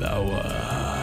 lawan.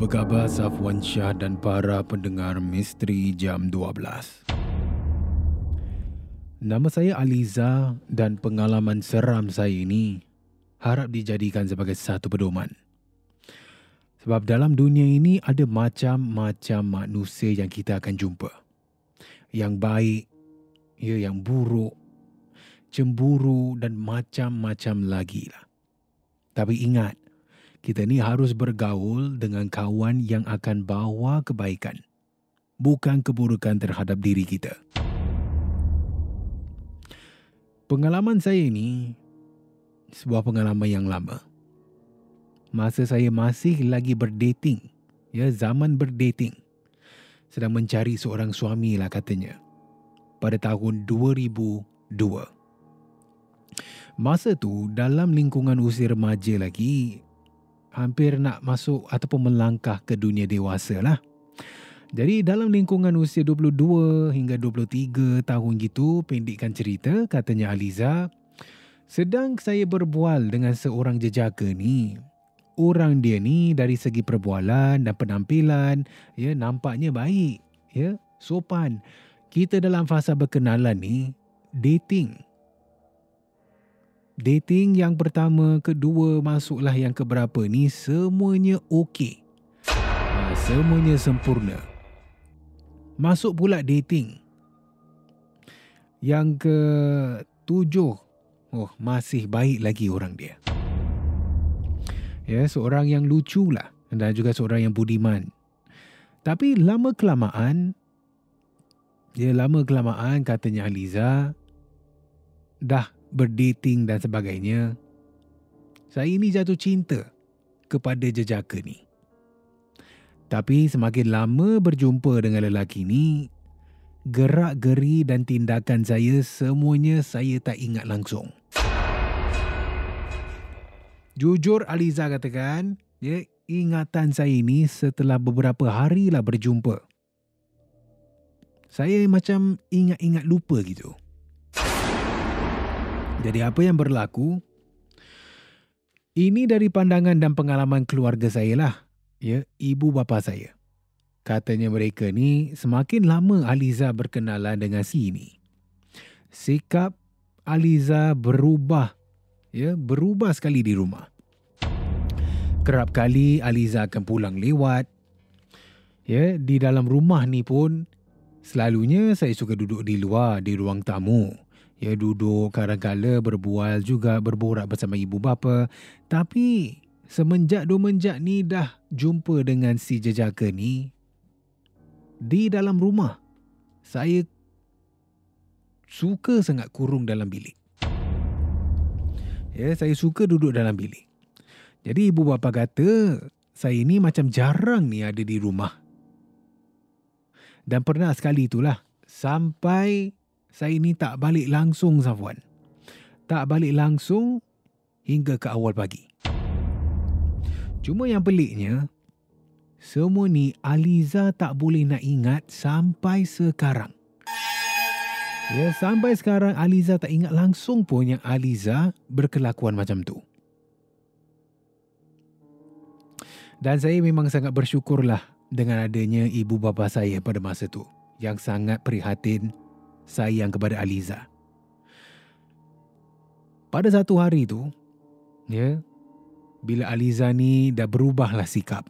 Apa khabar Safwan Shah dan para pendengar Misteri Jam 12? Nama saya Aliza dan pengalaman seram saya ini harap dijadikan sebagai satu pedoman. Sebab dalam dunia ini ada macam-macam manusia yang kita akan jumpa. Yang baik, ya yang buruk, cemburu dan macam-macam lagi lah. Tapi ingat, kita ni harus bergaul dengan kawan yang akan bawa kebaikan, bukan keburukan terhadap diri kita. Pengalaman saya ini sebuah pengalaman yang lama. Masa saya masih lagi berdating, ya zaman berdating. Sedang mencari seorang suami lah katanya. Pada tahun 2002. Masa tu dalam lingkungan usia remaja lagi, hampir nak masuk ataupun melangkah ke dunia dewasa lah. Jadi dalam lingkungan usia 22 hingga 23 tahun gitu, pendekkan cerita, katanya Aliza, sedang saya berbual dengan seorang jejaka ni. Orang dia ni dari segi perbualan dan penampilan, ya nampaknya baik, ya sopan. Kita dalam fasa berkenalan ni, dating. Dating yang pertama, kedua, masuklah yang keberapa ni semuanya okey. Ha, semuanya sempurna. Masuk pula dating. Yang ke tujuh, oh masih baik lagi orang dia. Ya, seorang yang lucu lah dan juga seorang yang budiman. Tapi lama kelamaan, ya lama kelamaan katanya Aliza, dah berdating dan sebagainya, saya ini jatuh cinta kepada jejaka ni. Tapi semakin lama berjumpa dengan lelaki ni, gerak-geri dan tindakan saya semuanya saya tak ingat langsung. Jujur Aliza katakan, ya, ingatan saya ini setelah beberapa hari lah berjumpa. Saya macam ingat-ingat lupa gitu. Jadi apa yang berlaku? Ini dari pandangan dan pengalaman keluarga saya lah. Ya, ibu bapa saya. Katanya mereka ni semakin lama Aliza berkenalan dengan si ini. Sikap Aliza berubah ya berubah sekali di rumah. Kerap kali Aliza akan pulang lewat. Ya, di dalam rumah ni pun selalunya saya suka duduk di luar di ruang tamu. Ya, duduk kadang-kala berbual juga berborak bersama ibu bapa. Tapi semenjak dua menjak ni dah jumpa dengan si jejaka ni di dalam rumah. Saya suka sangat kurung dalam bilik. Ya, saya suka duduk dalam bilik. Jadi ibu bapa kata, saya ni macam jarang ni ada di rumah. Dan pernah sekali itulah, sampai saya ni tak balik langsung Safwan. Tak balik langsung hingga ke awal pagi. Cuma yang peliknya, semua ni Aliza tak boleh nak ingat sampai sekarang. Ya, sampai sekarang Aliza tak ingat langsung pun yang Aliza berkelakuan macam tu. Dan saya memang sangat bersyukurlah dengan adanya ibu bapa saya pada masa tu yang sangat prihatin sayang kepada Aliza. Pada satu hari tu, ya, bila Aliza ni dah berubahlah sikap.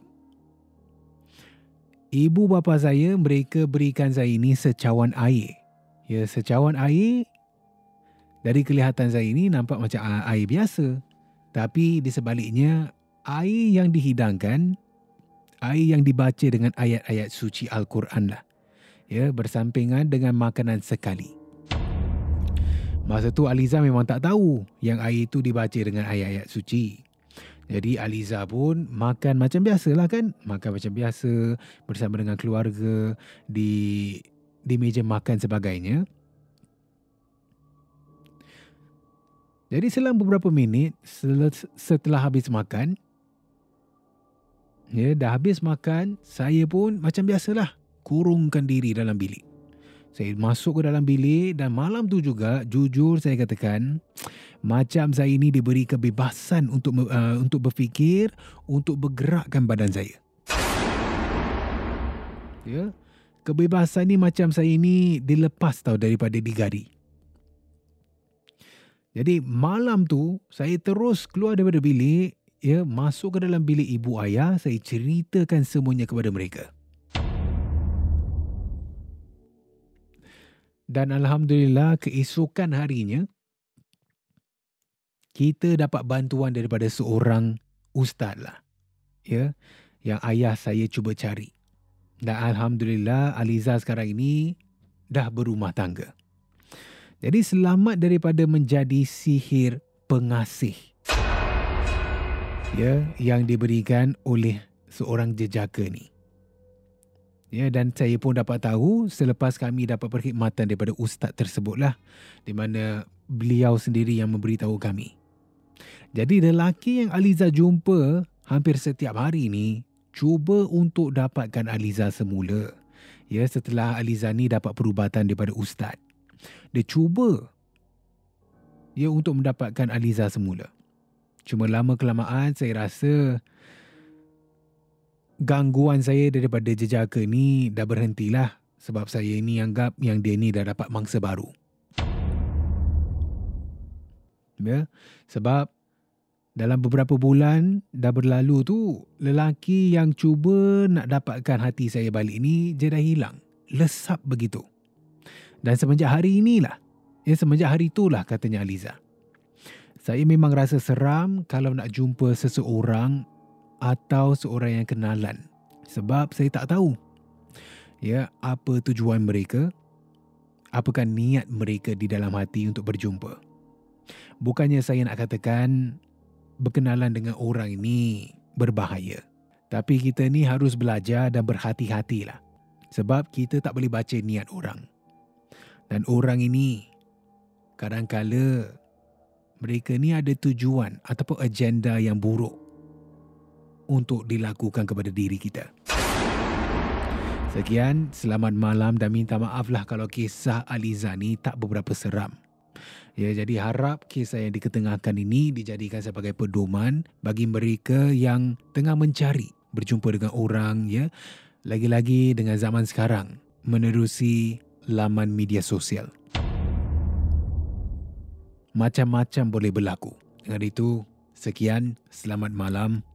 Ibu bapa saya mereka berikan saya ini secawan air. Ya, secawan air dari kelihatan saya ini nampak macam air biasa. Tapi di sebaliknya air yang dihidangkan, air yang dibaca dengan ayat-ayat suci Al-Quran lah. Ya, bersampingan dengan makanan sekali. Masa tu Aliza memang tak tahu yang air itu dibaca dengan ayat-ayat suci. Jadi Aliza pun makan macam biasa lah kan. Makan macam biasa bersama dengan keluarga di di meja makan sebagainya. Jadi selang beberapa minit setelah habis makan, Ya, dah habis makan, saya pun macam biasalah kurungkan diri dalam bilik. Saya masuk ke dalam bilik dan malam tu juga jujur saya katakan macam saya ini diberi kebebasan untuk uh, untuk berfikir, untuk bergerakkan badan saya. Ya. Kebebasan ni macam saya ini dilepas tau daripada digari. Jadi malam tu saya terus keluar daripada bilik ya masuk ke dalam bilik ibu ayah saya ceritakan semuanya kepada mereka dan alhamdulillah keesokan harinya kita dapat bantuan daripada seorang ustaz lah ya yang ayah saya cuba cari dan alhamdulillah Aliza sekarang ini dah berumah tangga jadi selamat daripada menjadi sihir pengasih ya yang diberikan oleh seorang jejaka ni. Ya dan saya pun dapat tahu selepas kami dapat perkhidmatan daripada ustaz tersebutlah di mana beliau sendiri yang memberitahu kami. Jadi lelaki yang Aliza jumpa hampir setiap hari ni cuba untuk dapatkan Aliza semula. Ya setelah Aliza ni dapat perubatan daripada ustaz. Dia cuba ya untuk mendapatkan Aliza semula. Cuma lama kelamaan saya rasa gangguan saya daripada jejaka ni dah berhentilah sebab saya ni anggap yang dia ni dah dapat mangsa baru. Ya, sebab dalam beberapa bulan dah berlalu tu lelaki yang cuba nak dapatkan hati saya balik ni dia dah hilang. Lesap begitu. Dan semenjak hari inilah, ya semenjak hari itulah katanya Aliza. Saya memang rasa seram kalau nak jumpa seseorang atau seorang yang kenalan. Sebab saya tak tahu ya apa tujuan mereka, apakah niat mereka di dalam hati untuk berjumpa. Bukannya saya nak katakan berkenalan dengan orang ini berbahaya. Tapi kita ni harus belajar dan berhati-hatilah. Sebab kita tak boleh baca niat orang. Dan orang ini kadang-kala mereka ni ada tujuan ataupun agenda yang buruk untuk dilakukan kepada diri kita. Sekian, selamat malam dan minta maaflah kalau kisah Aliza ni tak beberapa seram. Ya, jadi harap kisah yang diketengahkan ini dijadikan sebagai pedoman bagi mereka yang tengah mencari berjumpa dengan orang ya, lagi-lagi dengan zaman sekarang menerusi laman media sosial macam-macam boleh berlaku. Dengan itu, sekian, selamat malam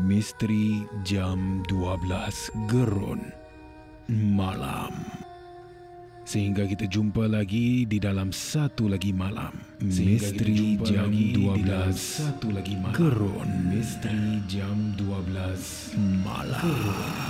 Misteri Jam 12 Gerun Malam. Sehingga kita jumpa lagi di dalam satu lagi malam. Misteri jam 12 satu lagi malam. Gerun. Misteri jam 12 malam. Gerun.